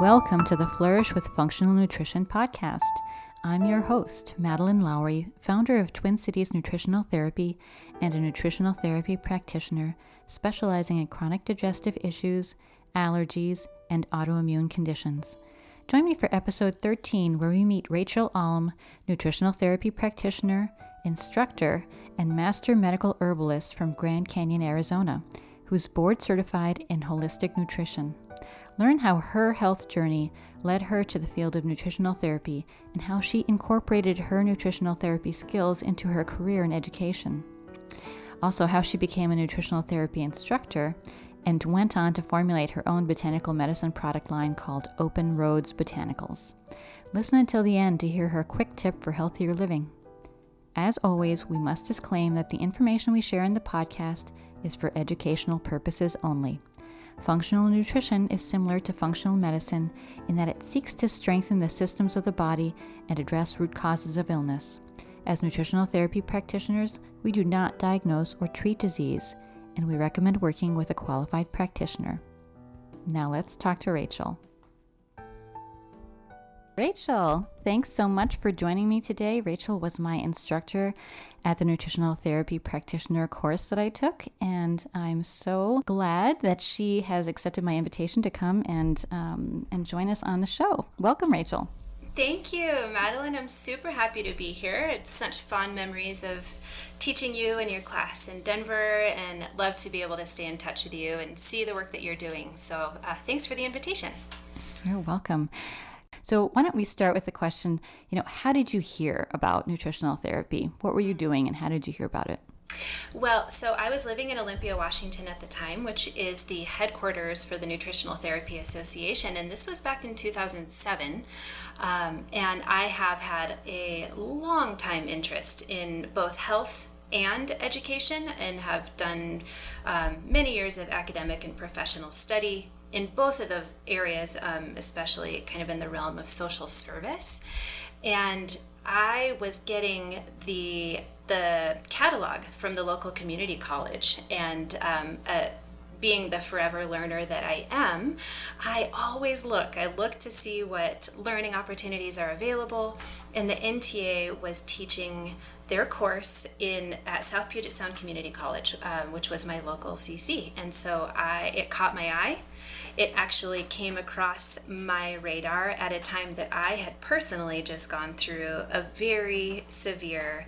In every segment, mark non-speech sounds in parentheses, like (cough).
Welcome to the Flourish with Functional Nutrition podcast. I'm your host, Madeline Lowry, founder of Twin Cities Nutritional Therapy and a nutritional therapy practitioner specializing in chronic digestive issues, allergies, and autoimmune conditions. Join me for episode 13, where we meet Rachel Alm, nutritional therapy practitioner, instructor, and master medical herbalist from Grand Canyon, Arizona, who's board certified in holistic nutrition. Learn how her health journey led her to the field of nutritional therapy and how she incorporated her nutritional therapy skills into her career in education. Also, how she became a nutritional therapy instructor and went on to formulate her own botanical medicine product line called Open Roads Botanicals. Listen until the end to hear her quick tip for healthier living. As always, we must disclaim that the information we share in the podcast is for educational purposes only. Functional nutrition is similar to functional medicine in that it seeks to strengthen the systems of the body and address root causes of illness. As nutritional therapy practitioners, we do not diagnose or treat disease, and we recommend working with a qualified practitioner. Now let's talk to Rachel. Rachel, thanks so much for joining me today. Rachel was my instructor at the nutritional therapy practitioner course that I took, and I'm so glad that she has accepted my invitation to come and um, and join us on the show. Welcome, Rachel. Thank you, Madeline. I'm super happy to be here. It's such fond memories of teaching you in your class in Denver, and love to be able to stay in touch with you and see the work that you're doing. So, uh, thanks for the invitation. You're welcome. So, why don't we start with the question, you know, how did you hear about nutritional therapy? What were you doing and how did you hear about it? Well, so I was living in Olympia, Washington at the time, which is the headquarters for the Nutritional Therapy Association, and this was back in 2007. Um, and I have had a long time interest in both health and education and have done um, many years of academic and professional study in both of those areas, um, especially kind of in the realm of social service. And I was getting the the catalog from the local community college, and um, uh, being the forever learner that I am, I always look. I look to see what learning opportunities are available, and the NTA was teaching their course in at South Puget Sound Community College, um, which was my local CC, and so I it caught my eye it actually came across my radar at a time that I had personally just gone through a very severe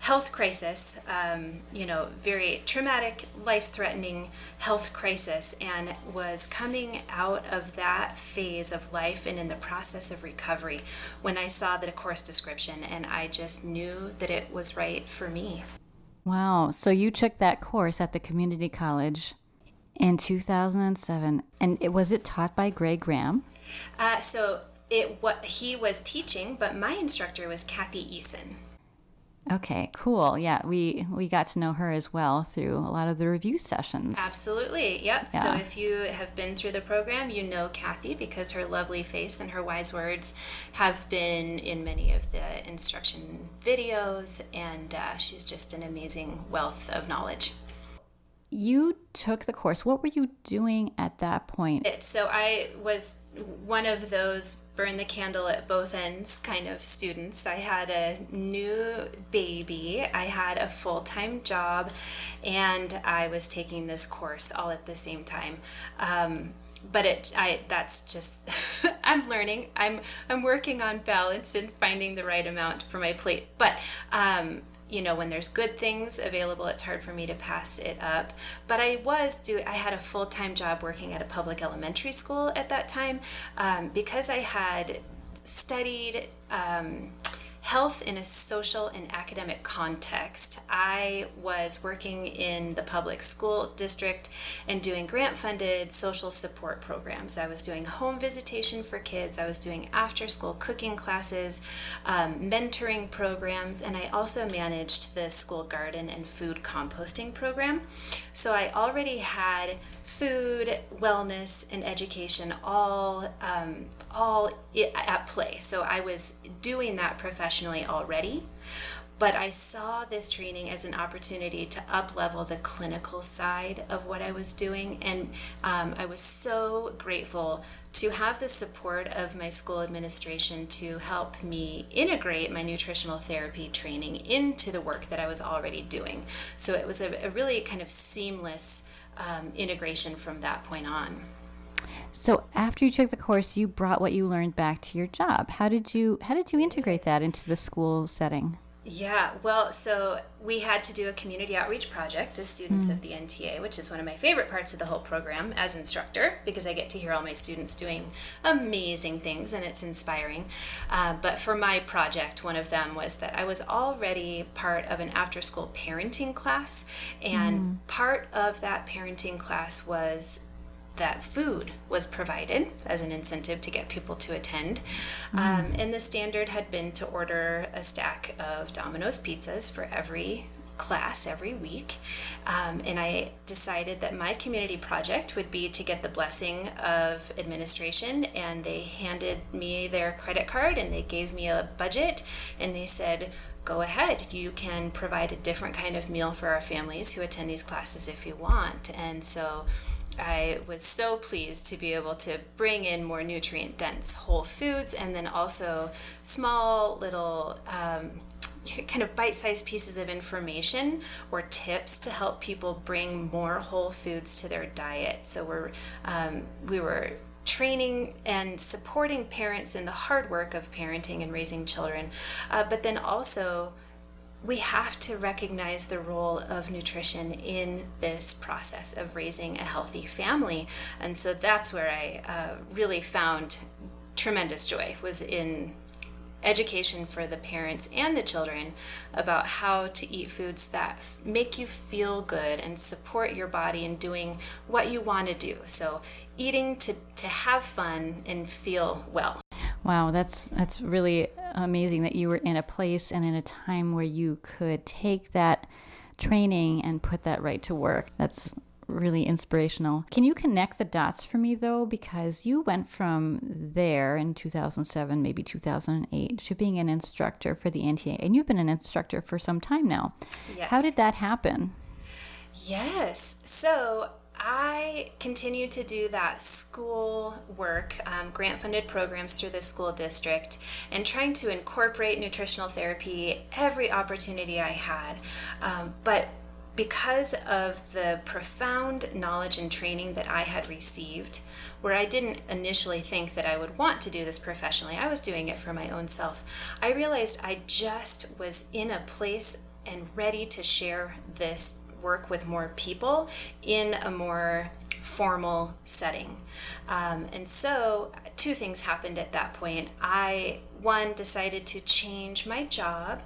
health crisis, um, you know, very traumatic, life threatening health crisis, and was coming out of that phase of life and in the process of recovery when I saw the course description, and I just knew that it was right for me. Wow. So you took that course at the community college in 2007. And it, was it taught by Gray Graham? Uh, so it what he was teaching, but my instructor was Kathy Eason. Okay, cool. Yeah, we we got to know her as well through a lot of the review sessions. Absolutely. Yep. Yeah. So if you have been through the program, you know Kathy because her lovely face and her wise words have been in many of the instruction videos, and uh, she's just an amazing wealth of knowledge you took the course. What were you doing at that point? So I was one of those burn the candle at both ends kind of students. I had a new baby, I had a full time job, and I was taking this course all at the same time. Um, but it i that's just (laughs) i'm learning i'm i'm working on balance and finding the right amount for my plate but um you know when there's good things available it's hard for me to pass it up. But i was do i had a full-time job working at a public elementary school at that time um, because i had studied um, health in a social and academic context. I was working in the public school district and doing grant funded social support programs. I was doing home visitation for kids, I was doing after school cooking classes, um, mentoring programs, and I also managed the school garden and food composting program. So I already had food, wellness, and education all um, all at play. So I was doing that professionally already. but I saw this training as an opportunity to up level the clinical side of what I was doing. And um, I was so grateful to have the support of my school administration to help me integrate my nutritional therapy training into the work that I was already doing. So it was a, a really kind of seamless um, integration from that point on. So after you took the course, you brought what you learned back to your job. How did you how did you integrate that into the school setting? Yeah, well, so we had to do a community outreach project as students mm. of the NTA, which is one of my favorite parts of the whole program as instructor because I get to hear all my students doing amazing things and it's inspiring. Uh, but for my project, one of them was that I was already part of an after school parenting class, and mm. part of that parenting class was that food was provided as an incentive to get people to attend. Mm. Um, and the standard had been to order a stack of Domino's pizzas for every class every week. Um, and I decided that my community project would be to get the blessing of administration. And they handed me their credit card and they gave me a budget and they said, go ahead. You can provide a different kind of meal for our families who attend these classes if you want. And so I was so pleased to be able to bring in more nutrient dense whole foods and then also small little um, kind of bite sized pieces of information or tips to help people bring more whole foods to their diet. So we're, um, we were training and supporting parents in the hard work of parenting and raising children, uh, but then also we have to recognize the role of nutrition in this process of raising a healthy family. And so that's where i uh, really found tremendous joy was in education for the parents and the children about how to eat foods that make you feel good and support your body in doing what you want to do. So eating to, to have fun and feel well Wow, that's that's really amazing that you were in a place and in a time where you could take that training and put that right to work. That's really inspirational. Can you connect the dots for me though because you went from there in 2007, maybe 2008 to being an instructor for the NTA and you've been an instructor for some time now. Yes. How did that happen? Yes. So I continued to do that school work, um, grant funded programs through the school district, and trying to incorporate nutritional therapy every opportunity I had. Um, but because of the profound knowledge and training that I had received, where I didn't initially think that I would want to do this professionally, I was doing it for my own self. I realized I just was in a place and ready to share this work with more people in a more formal setting. Um, and so, two things happened at that point. I, one, decided to change my job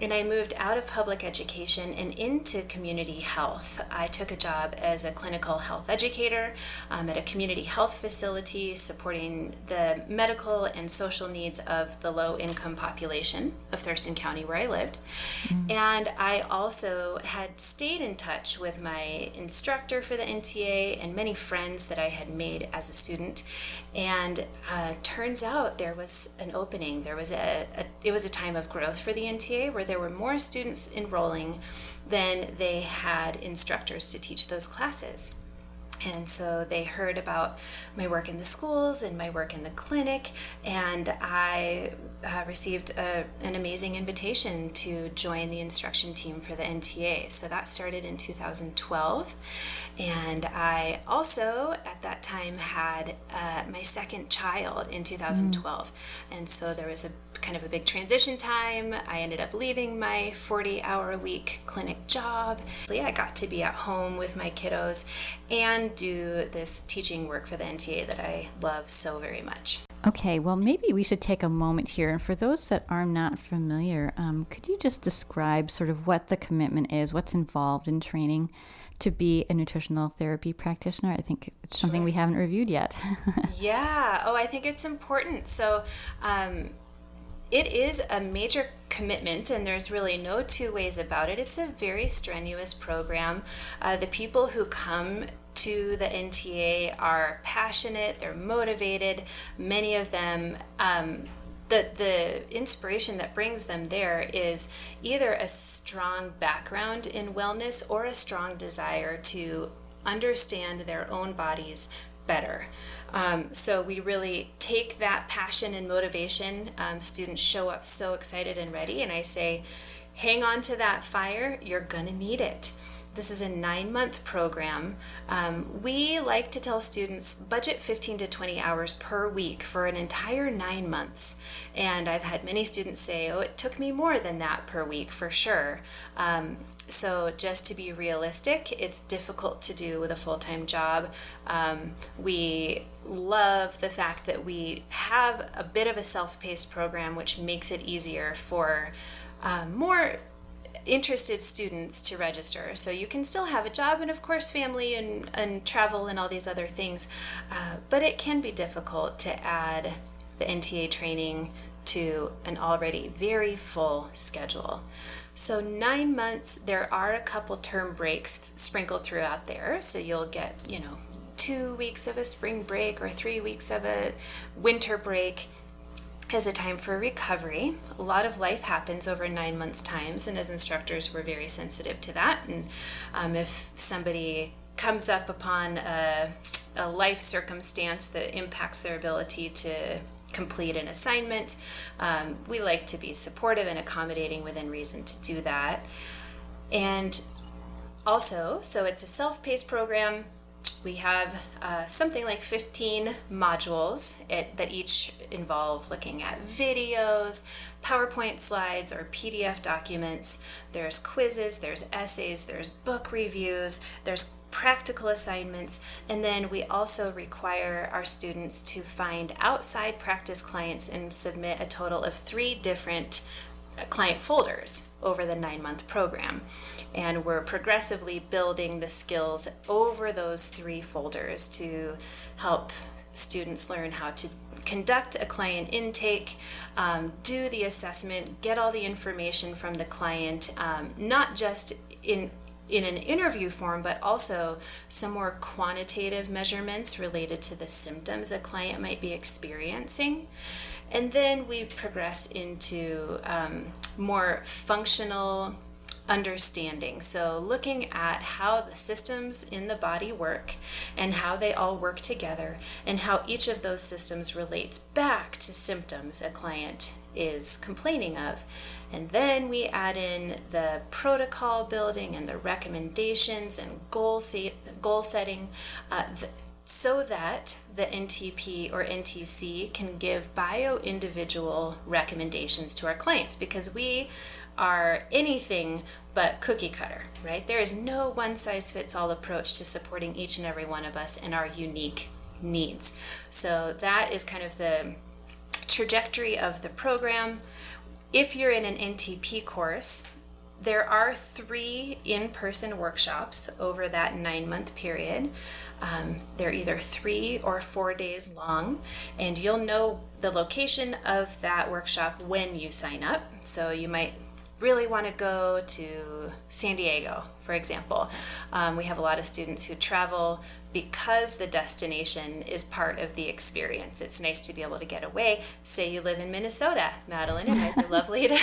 and I moved out of public education and into community health. I took a job as a clinical health educator um, at a community health facility supporting the medical and social needs of the low income population of Thurston County, where I lived. Mm. And I also had stayed in touch with my instructor for the NTA and many friends that I had made as a student. And uh, turns out there was an opening. There was a, a it was a time of growth for the NTA where there were more students enrolling than they had instructors to teach those classes. And so they heard about my work in the schools and my work in the clinic, and I uh, received a, an amazing invitation to join the instruction team for the NTA. So that started in 2012. And I also, at that time, had uh, my second child in 2012. Mm. And so there was a kind of a big transition time. I ended up leaving my 40 hour a week clinic job. So yeah, I got to be at home with my kiddos and do this teaching work for the NTA that I love so very much. Okay, well, maybe we should take a moment here. And for those that are not familiar, um, could you just describe sort of what the commitment is, what's involved in training to be a nutritional therapy practitioner? I think it's sure. something we haven't reviewed yet. (laughs) yeah. Oh, I think it's important. So, um, it is a major commitment, and there's really no two ways about it. It's a very strenuous program. Uh, the people who come to the NTA are passionate, they're motivated. Many of them um, the the inspiration that brings them there is either a strong background in wellness or a strong desire to understand their own bodies better. Um, so we really take that passion and motivation. Um, students show up so excited and ready, and I say, hang on to that fire. You're gonna need it. This is a nine month program. Um, we like to tell students budget 15 to 20 hours per week for an entire nine months. And I've had many students say, oh, it took me more than that per week for sure. Um, so, just to be realistic, it's difficult to do with a full time job. Um, we love the fact that we have a bit of a self paced program, which makes it easier for uh, more interested students to register. So you can still have a job and, of course, family and, and travel and all these other things. Uh, but it can be difficult to add the NTA training to an already very full schedule. So, nine months, there are a couple term breaks sprinkled throughout there. So, you'll get, you know, two weeks of a spring break or three weeks of a winter break as a time for recovery. A lot of life happens over nine months' times, and as instructors, we're very sensitive to that. And um, if somebody comes up upon a, a life circumstance that impacts their ability to complete an assignment, um, we like to be supportive and accommodating within reason to do that. And also, so it's a self paced program we have uh, something like 15 modules it, that each involve looking at videos, PowerPoint slides, or PDF documents. There's quizzes, there's essays, there's book reviews, there's practical assignments, and then we also require our students to find outside practice clients and submit a total of three different client folders over the nine month program. And we're progressively building the skills over those three folders to help students learn how to conduct a client intake, um, do the assessment, get all the information from the client, um, not just in in an interview form, but also some more quantitative measurements related to the symptoms a client might be experiencing. And then we progress into um, more functional understanding. So, looking at how the systems in the body work and how they all work together, and how each of those systems relates back to symptoms a client is complaining of. And then we add in the protocol building and the recommendations and goal, set, goal setting. Uh, the, so that the NTP or NTC can give bio individual recommendations to our clients because we are anything but cookie cutter, right? There is no one size fits all approach to supporting each and every one of us and our unique needs. So that is kind of the trajectory of the program. If you're in an NTP course, there are three in person workshops over that nine month period. Um, they're either three or four days long, and you'll know the location of that workshop when you sign up. So you might really want to go to San Diego, for example. Um, we have a lot of students who travel because the destination is part of the experience. It's nice to be able to get away. Say you live in Minnesota, Madeline, it might be (laughs) lovely to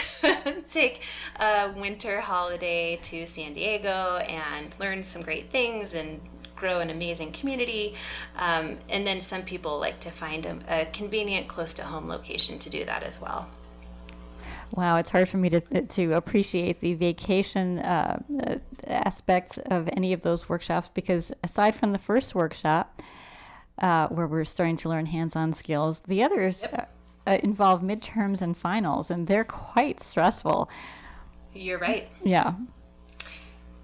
(laughs) take a winter holiday to San Diego and learn some great things and grow an amazing community. Um, and then some people like to find a, a convenient, close to home location to do that as well. Wow, it's hard for me to to appreciate the vacation uh, aspects of any of those workshops because aside from the first workshop, uh, where we're starting to learn hands-on skills, the others yep. Uh, uh, involve midterms and finals, and they're quite stressful. You're right. Yeah.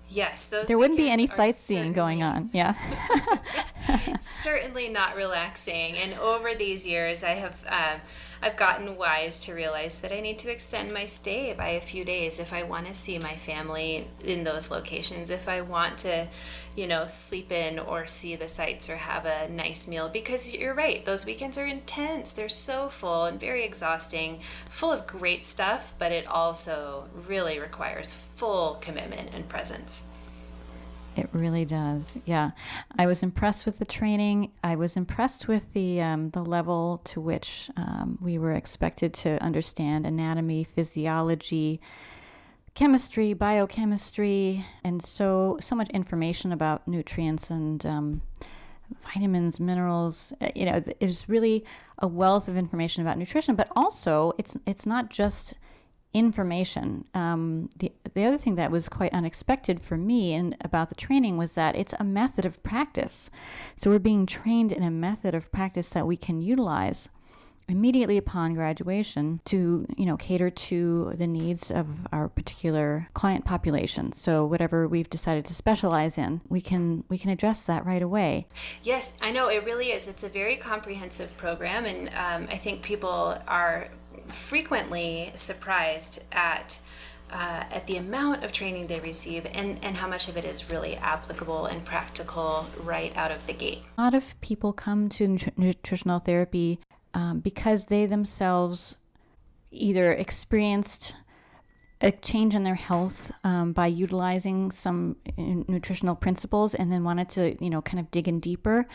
Yes, those. There wouldn't be any sightseeing going on. Yeah. (laughs) certainly not relaxing. And over these years, I have uh, I've gotten wise to realize that I need to extend my stay by a few days if I want to see my family in those locations. If I want to, you know, sleep in or see the sights or have a nice meal. Because you're right, those weekends are intense. They're so full and very exhausting, full of great stuff, but it also really requires full commitment and presence. It really does. Yeah, I was impressed with the training. I was impressed with the um, the level to which um, we were expected to understand anatomy, physiology, chemistry, biochemistry, and so so much information about nutrients and um, vitamins, minerals. Uh, you know, there's really a wealth of information about nutrition, but also it's it's not just information. Um, the the other thing that was quite unexpected for me and about the training was that it's a method of practice. So we're being trained in a method of practice that we can utilize immediately upon graduation to you know cater to the needs of our particular client population. So whatever we've decided to specialize in we can we can address that right away. Yes i know it really is. It's a very comprehensive program and um, i think people are frequently surprised at uh, at the amount of training they receive and, and how much of it is really applicable and practical right out of the gate. A lot of people come to nut- nutritional therapy um, because they themselves either experienced a change in their health um, by utilizing some uh, nutritional principles and then wanted to, you know, kind of dig in deeper.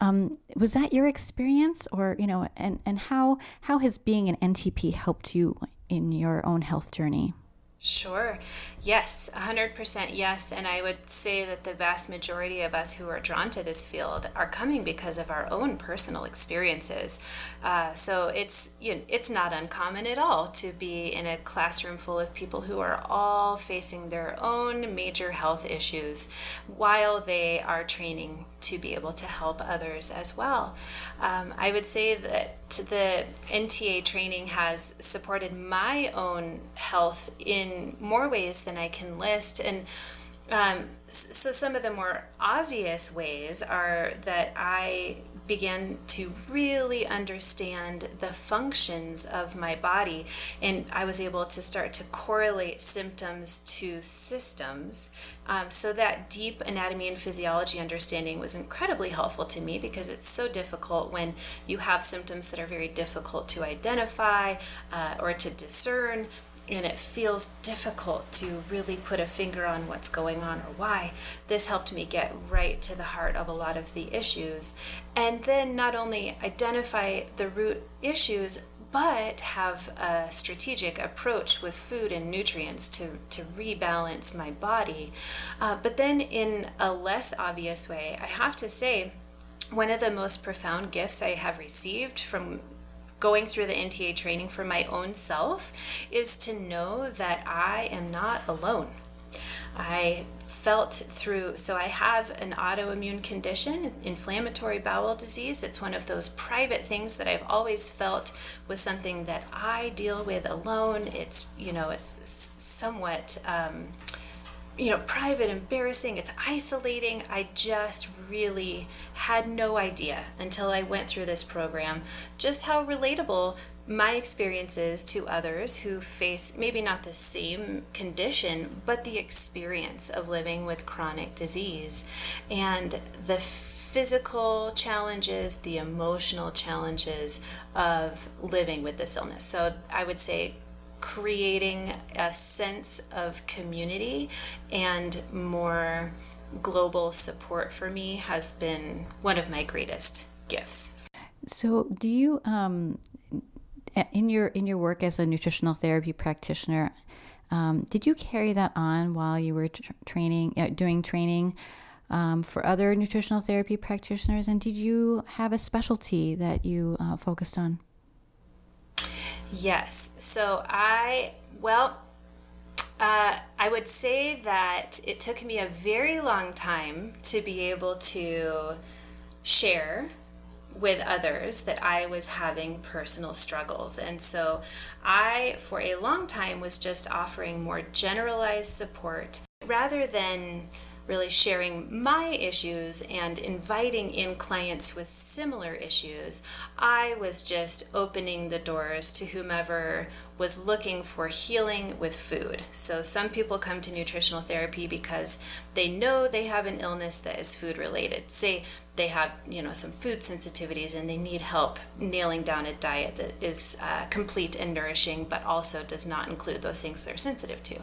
Um, was that your experience, or you know, and and how how has being an NTP helped you in your own health journey? Sure. Yes, 100% yes. And I would say that the vast majority of us who are drawn to this field are coming because of our own personal experiences. Uh, so it's you know, it's not uncommon at all to be in a classroom full of people who are all facing their own major health issues while they are training to be able to help others as well. Um, I would say that the NTA training has supported my own health in more ways than I can list. And um, so, some of the more obvious ways are that I began to really understand the functions of my body. And I was able to start to correlate symptoms to systems. Um, so that deep anatomy and physiology understanding was incredibly helpful to me because it's so difficult when you have symptoms that are very difficult to identify uh, or to discern and it feels difficult to really put a finger on what's going on or why. This helped me get right to the heart of a lot of the issues. And then not only identify the root issues, but have a strategic approach with food and nutrients to, to rebalance my body. Uh, but then, in a less obvious way, I have to say, one of the most profound gifts I have received from going through the NTA training for my own self is to know that I am not alone. I felt through, so I have an autoimmune condition, inflammatory bowel disease. It's one of those private things that I've always felt was something that I deal with alone. It's, you know, it's somewhat. Um, you know, private, embarrassing, it's isolating. I just really had no idea until I went through this program just how relatable my experiences to others who face maybe not the same condition, but the experience of living with chronic disease and the physical challenges, the emotional challenges of living with this illness. So I would say creating a sense of community and more global support for me has been one of my greatest gifts. So, do you um, in your in your work as a nutritional therapy practitioner, um, did you carry that on while you were tra- training, uh, doing training um, for other nutritional therapy practitioners? And did you have a specialty that you uh, focused on? Yes. So I, well, uh, I would say that it took me a very long time to be able to share with others that I was having personal struggles. And so I, for a long time, was just offering more generalized support rather than really sharing my issues and inviting in clients with similar issues, I was just opening the doors to whomever was looking for healing with food. So, some people come to nutritional therapy because they know they have an illness that is food related. Say they have you know some food sensitivities and they need help nailing down a diet that is uh, complete and nourishing but also does not include those things they're sensitive to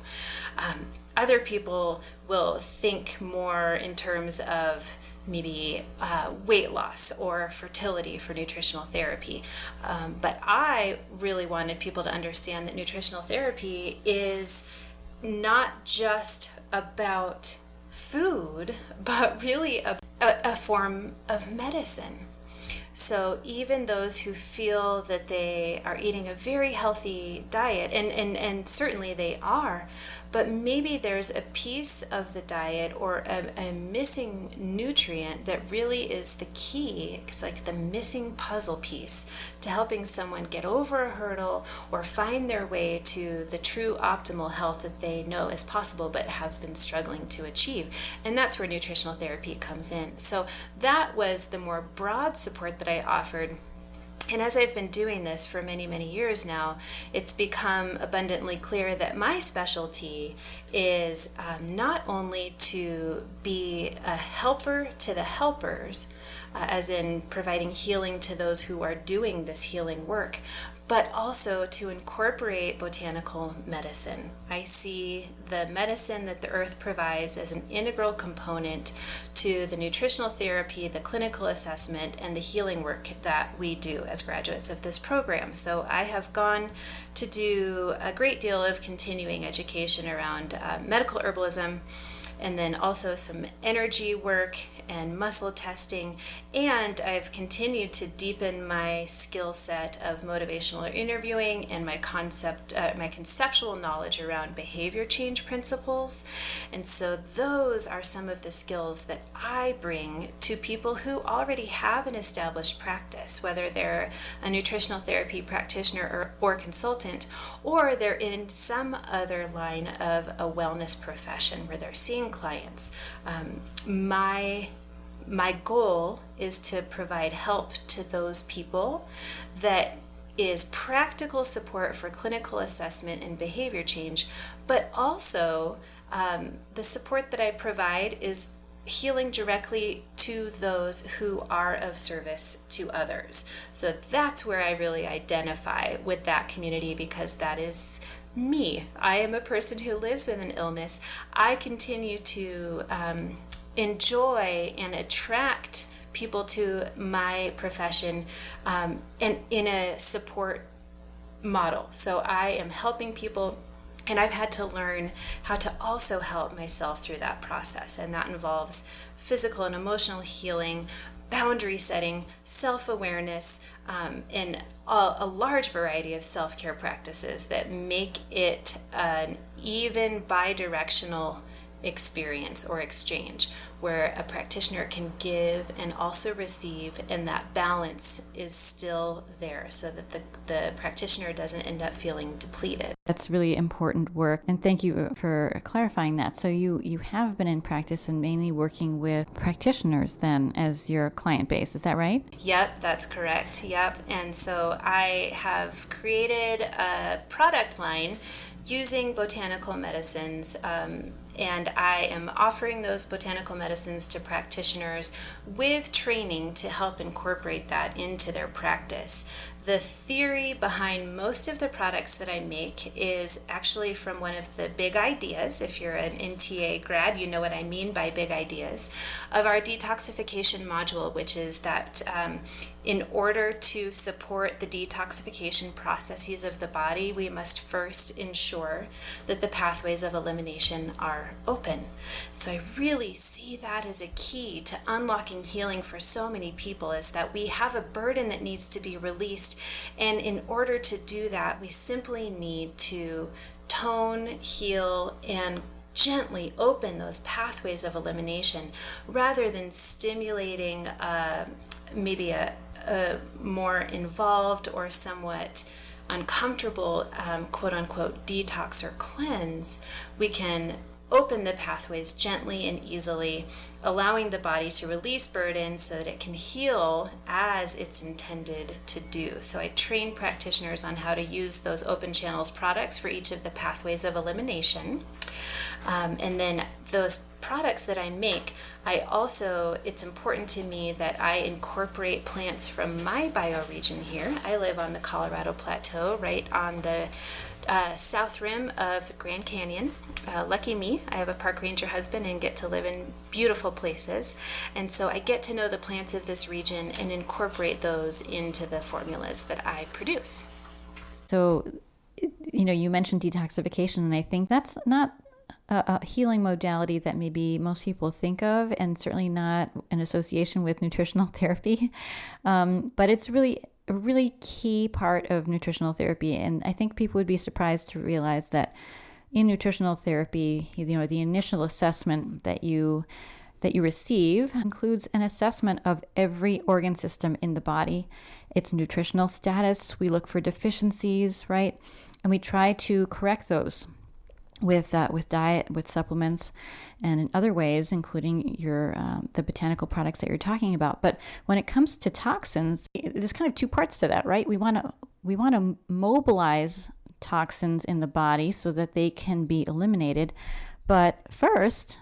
um, other people will think more in terms of maybe uh, weight loss or fertility for nutritional therapy. Um, but I really wanted people to understand that nutritional therapy is not just about food, (laughs) but really a, a, a form of medicine. So even those who feel that they are eating a very healthy diet, and, and, and certainly they are, but maybe there's a piece of the diet or a, a missing nutrient that really is the key. It's like the missing puzzle piece to helping someone get over a hurdle or find their way to the true optimal health that they know is possible but have been struggling to achieve. And that's where nutritional therapy comes in. So that was the more broad support that I offered and as I've been doing this for many, many years now, it's become abundantly clear that my specialty is um, not only to be a helper to the helpers, uh, as in providing healing to those who are doing this healing work, but also to incorporate botanical medicine. I see the medicine that the earth provides as an integral component to the nutritional therapy, the clinical assessment, and the healing work that we do as graduates of this program. So I have gone to do a great deal of continuing education around uh, medical herbalism and then also some energy work and muscle testing. And I've continued to deepen my skill set of motivational interviewing and my concept, uh, my conceptual knowledge around behavior change principles. And so those are some of the skills that I bring to people who already have an established practice, whether they're a nutritional therapy practitioner or, or consultant, or they're in some other line of a wellness profession where they're seeing clients. Um, my my goal is to provide help to those people that is practical support for clinical assessment and behavior change, but also um, the support that I provide is healing directly to those who are of service to others. So that's where I really identify with that community because that is me. I am a person who lives with an illness. I continue to um, enjoy and attract people to my profession um, and in a support model. So I am helping people and I've had to learn how to also help myself through that process. And that involves physical and emotional healing, boundary setting, self awareness, um, and a, a large variety of self care practices that make it an even bi directional experience or exchange where a practitioner can give and also receive and that balance is still there so that the, the practitioner doesn't end up feeling depleted. That's really important work and thank you for clarifying that. So you you have been in practice and mainly working with practitioners then as your client base is that right? Yep that's correct yep. And so i have created a product line using botanical medicines um, and I am offering those botanical medicines to practitioners with training to help incorporate that into their practice. The theory behind most of the products that I make is actually from one of the big ideas. If you're an NTA grad, you know what I mean by big ideas of our detoxification module, which is that um, in order to support the detoxification processes of the body, we must first ensure that the pathways of elimination are open. So I really see that as a key to unlocking healing for so many people is that we have a burden that needs to be released. And in order to do that, we simply need to tone, heal, and gently open those pathways of elimination rather than stimulating uh, maybe a, a more involved or somewhat uncomfortable um, quote unquote detox or cleanse, we can open the pathways gently and easily, allowing the body to release burden so that it can heal as it's intended to do. So, I train practitioners on how to use those open channels products for each of the pathways of elimination. Um, and then those products that I make, I also, it's important to me that I incorporate plants from my bioregion here. I live on the Colorado Plateau, right on the uh, south rim of Grand Canyon. Uh, lucky me, I have a park ranger husband and get to live in beautiful places. And so I get to know the plants of this region and incorporate those into the formulas that I produce. So, you know, you mentioned detoxification, and I think that's not a, a, healing modality that maybe most people think of, and certainly not an association with nutritional (laughs) therapy. Um, but it's really a really key part of nutritional therapy, and I think people would be surprised to realize that in nutritional therapy, you know, the initial assessment that you that you receive includes an assessment of every organ system in the body, its nutritional status. We look for deficiencies, right? And we try to correct those with uh, with diet, with supplements, and in other ways, including your um, the botanical products that you're talking about. But when it comes to toxins, there's kind of two parts to that, right? We want to we want to mobilize toxins in the body so that they can be eliminated. But first,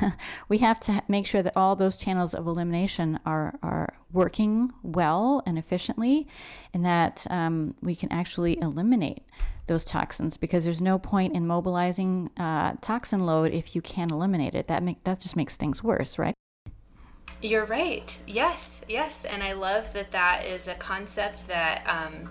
(laughs) we have to make sure that all those channels of elimination are, are working well and efficiently, and that um, we can actually eliminate those toxins because there's no point in mobilizing uh, toxin load if you can't eliminate it. That make, that just makes things worse, right? You're right. Yes, yes, and I love that that is a concept that. Um,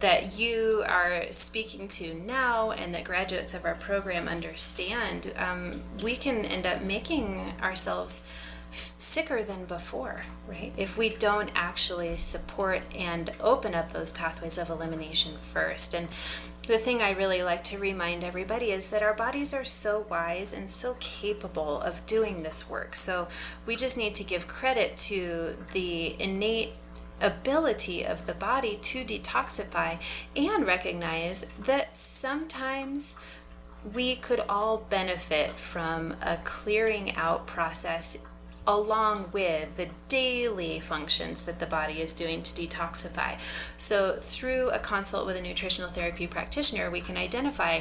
that you are speaking to now and that graduates of our program understand, um, we can end up making ourselves sicker than before, right? If we don't actually support and open up those pathways of elimination first. And the thing I really like to remind everybody is that our bodies are so wise and so capable of doing this work. So we just need to give credit to the innate ability of the body to detoxify and recognize that sometimes we could all benefit from a clearing out process along with the daily functions that the body is doing to detoxify. So, through a consult with a nutritional therapy practitioner, we can identify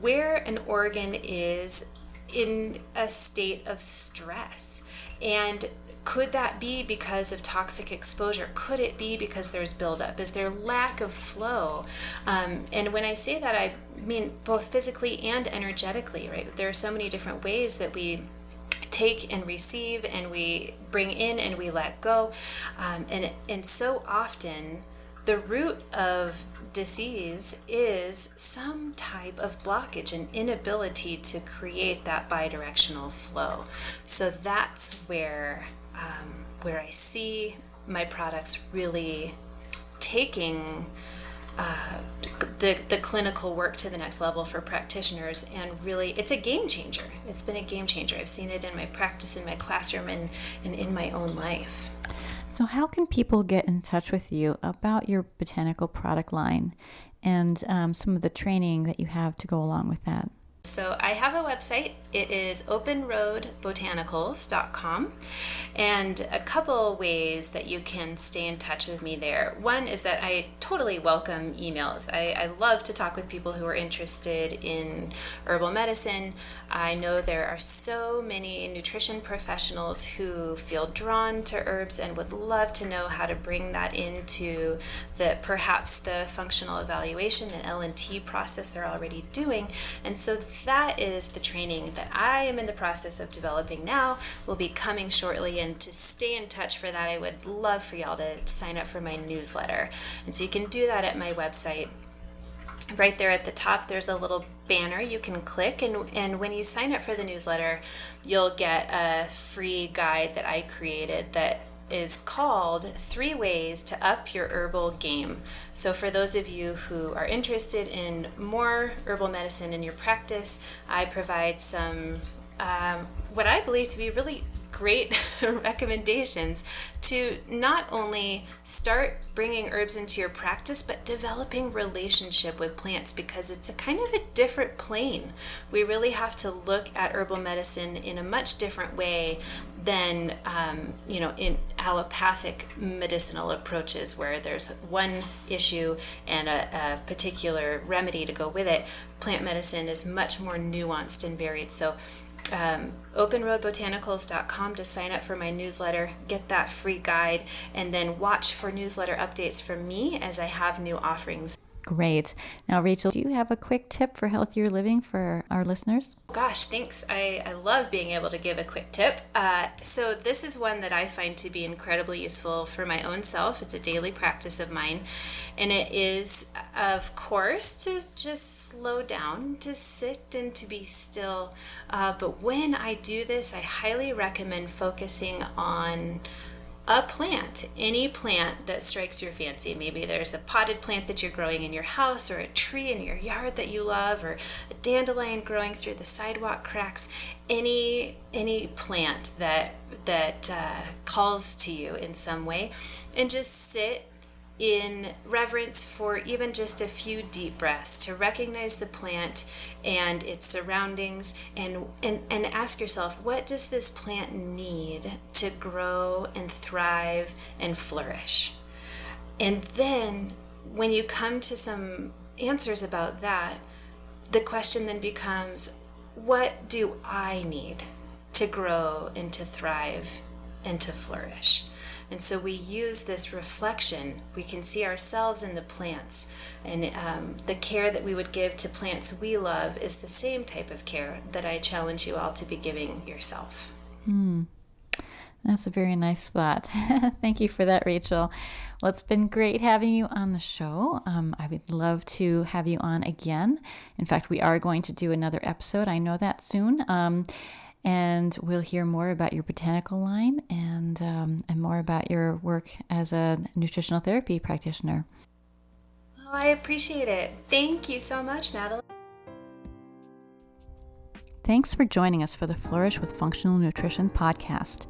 where an organ is in a state of stress. And could that be because of toxic exposure? Could it be because there's buildup? Is there lack of flow? Um, and when I say that, I mean both physically and energetically, right? There are so many different ways that we take and receive and we bring in and we let go. Um, and, and so often, the root of disease is some type of blockage, an inability to create that bidirectional flow. So that's where um, where I see my products really taking the, the clinical work to the next level for practitioners and really it's a game changer. It's been a game changer. I've seen it in my practice in my classroom and, and in my own life. So how can people get in touch with you about your botanical product line and um, some of the training that you have to go along with that so I have a website. It is openroadbotanicals.com and a couple ways that you can stay in touch with me there. One is that I totally welcome emails. I, I love to talk with people who are interested in herbal medicine. I know there are so many nutrition professionals who feel drawn to herbs and would love to know how to bring that into the perhaps the functional evaluation and LNT process they're already doing. And so that is the training that I am in the process of developing now, will be coming shortly. And to stay in touch for that, I would love for y'all to sign up for my newsletter. And so you can do that at my website. Right there at the top, there's a little banner you can click, and, and when you sign up for the newsletter, you'll get a free guide that I created that is called Three Ways to Up Your Herbal Game. So, for those of you who are interested in more herbal medicine in your practice, I provide some um, what I believe to be really great (laughs) recommendations to not only start bringing herbs into your practice, but developing relationship with plants because it's a kind of a different plane. We really have to look at herbal medicine in a much different way than um, you know in allopathic medicinal approaches where there's one issue and a, a particular remedy to go with it. Plant medicine is much more nuanced and varied. So um, openroadbotanicals.com to sign up for my newsletter, get that free guide, and then watch for newsletter updates from me as I have new offerings. Great. Now, Rachel, do you have a quick tip for healthier living for our listeners? Gosh, thanks. I, I love being able to give a quick tip. Uh, so, this is one that I find to be incredibly useful for my own self. It's a daily practice of mine. And it is, of course, to just slow down, to sit and to be still. Uh, but when I do this, I highly recommend focusing on a plant, any plant that strikes your fancy. Maybe there's a potted plant that you're growing in your house, or a tree in your yard that you love, or a dandelion growing through the sidewalk cracks. Any any plant that that uh, calls to you in some way, and just sit in reverence for even just a few deep breaths to recognize the plant and its surroundings and, and, and ask yourself what does this plant need to grow and thrive and flourish? And then when you come to some answers about that the question then becomes what do i need to grow and to thrive and to flourish and so we use this reflection. We can see ourselves in the plants. And um, the care that we would give to plants we love is the same type of care that I challenge you all to be giving yourself. Hmm. That's a very nice thought. (laughs) Thank you for that, Rachel. Well, it's been great having you on the show. Um, I would love to have you on again. In fact, we are going to do another episode. I know that soon. Um, and we'll hear more about your botanical line and um, and more about your work as a nutritional therapy practitioner. Oh, I appreciate it. Thank you so much, Madeline. Thanks for joining us for the Flourish with Functional Nutrition podcast.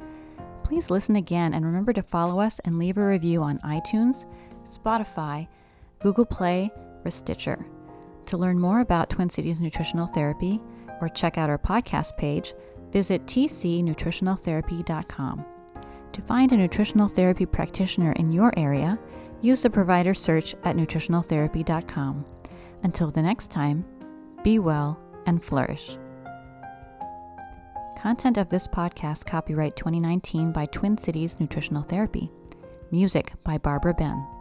Please listen again and remember to follow us and leave a review on iTunes, Spotify, Google Play, or Stitcher. To learn more about Twin Cities Nutritional Therapy or check out our podcast page, visit tcnutritionaltherapy.com. To find a nutritional therapy practitioner in your area, use the provider search at nutritionaltherapy.com. Until the next time, be well and flourish. Content of this podcast copyright 2019 by Twin Cities Nutritional Therapy. Music by Barbara Ben.